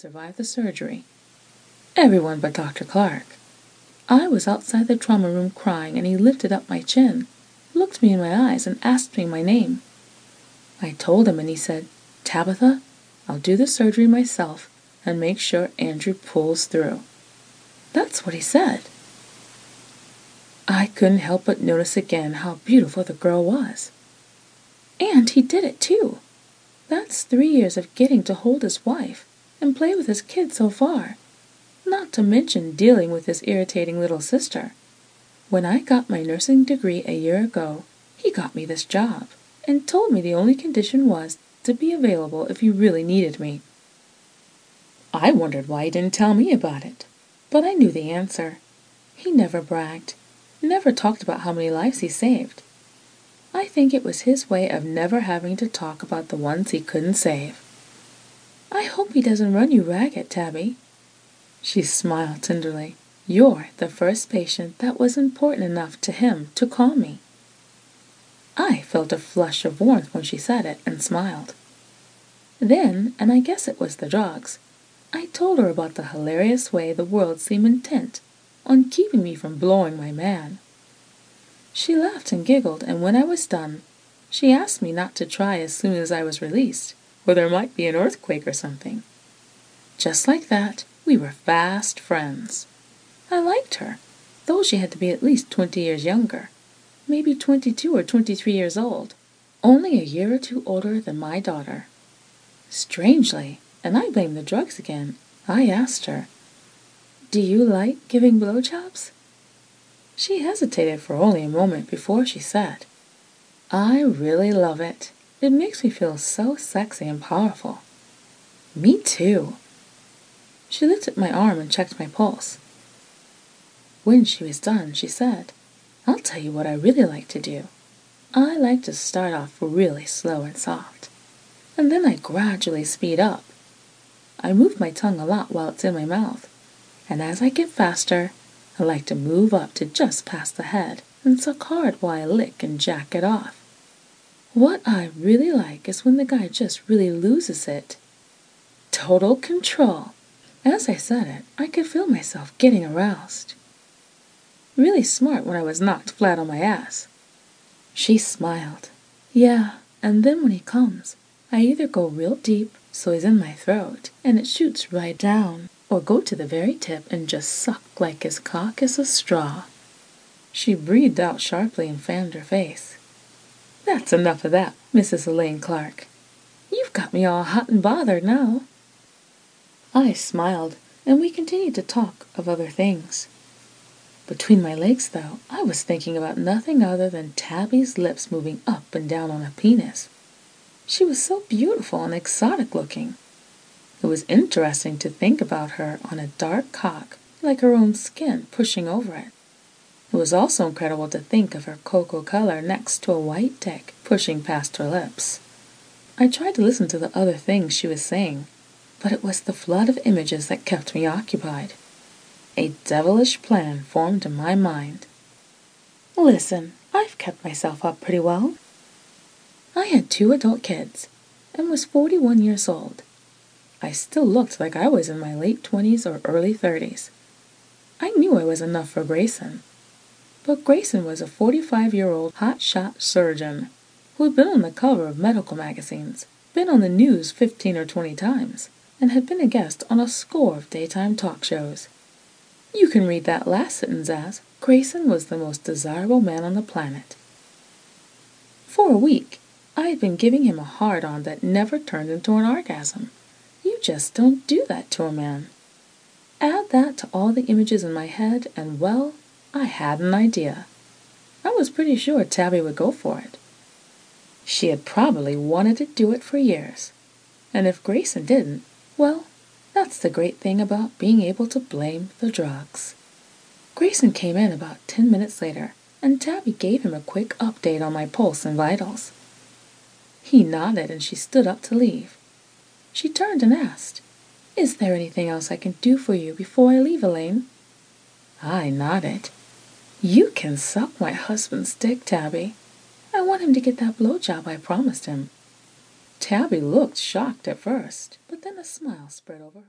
survive the surgery. Everyone but Dr. Clark. I was outside the trauma room crying, and he lifted up my chin, looked me in my eyes, and asked me my name. I told him, and he said, Tabitha, I'll do the surgery myself and make sure Andrew pulls through. That's what he said. I couldn't help but notice again how beautiful the girl was. And he did it too. That's three years of getting to hold his wife and play with his kid so far, not to mention dealing with his irritating little sister. When I got my nursing degree a year ago, he got me this job and told me the only condition was to be available if he really needed me. I wondered why he didn't tell me about it, but I knew the answer. He never bragged, never talked about how many lives he saved. I think it was his way of never having to talk about the ones he couldn't save. I hope he doesn't run you ragged, Tabby. She smiled tenderly. You're the first patient that was important enough to him to call me. I felt a flush of warmth when she said it and smiled. Then, and I guess it was the drugs, I told her about the hilarious way the world seemed intent on keeping me from blowing my man. She laughed and giggled, and when I was done, she asked me not to try as soon as I was released, or there might be an earthquake or something. Just like that, we were fast friends. I liked her, though she had to be at least twenty years younger, maybe twenty-two or twenty-three years old, only a year or two older than my daughter. Strangely, and I blame the drugs again, I asked her, Do you like giving blowjobs? She hesitated for only a moment before she said, I really love it. It makes me feel so sexy and powerful. Me too. She lifted my arm and checked my pulse. When she was done, she said, I'll tell you what I really like to do. I like to start off really slow and soft, and then I gradually speed up. I move my tongue a lot while it's in my mouth, and as I get faster, I like to move up to just past the head and suck hard while I lick and jack it off. What I really like is when the guy just really loses it. Total control. As I said it, I could feel myself getting aroused. Really smart when I was knocked flat on my ass. She smiled. Yeah, and then when he comes, I either go real deep so he's in my throat, and it shoots right down, or go to the very tip and just suck like his cock is a straw. She breathed out sharply and fanned her face. That's enough of that, Mrs. Elaine Clark. You've got me all hot and bothered now. I smiled, and we continued to talk of other things. Between my legs, though, I was thinking about nothing other than Tabby's lips moving up and down on a penis. She was so beautiful and exotic looking. It was interesting to think about her on a dark cock, like her own skin, pushing over it. It was also incredible to think of her cocoa color next to a white dick pushing past her lips. I tried to listen to the other things she was saying, but it was the flood of images that kept me occupied. A devilish plan formed in my mind. Listen, I've kept myself up pretty well. I had two adult kids and was 41 years old. I still looked like I was in my late 20s or early 30s. I knew I was enough for Grayson. But Grayson was a 45 year old hotshot surgeon who had been on the cover of medical magazines, been on the news 15 or 20 times, and had been a guest on a score of daytime talk shows. You can read that last sentence as Grayson was the most desirable man on the planet. For a week, I had been giving him a hard on that never turned into an orgasm. You just don't do that to a man. Add that to all the images in my head, and well, I had an idea. I was pretty sure Tabby would go for it. She had probably wanted to do it for years. And if Grayson didn't, well, that's the great thing about being able to blame the drugs. Grayson came in about ten minutes later, and Tabby gave him a quick update on my pulse and vitals. He nodded and she stood up to leave. She turned and asked, Is there anything else I can do for you before I leave, Elaine? I nodded. You can suck my husband's dick, Tabby. I want him to get that blowjob I promised him. Tabby looked shocked at first, but then a smile spread over her.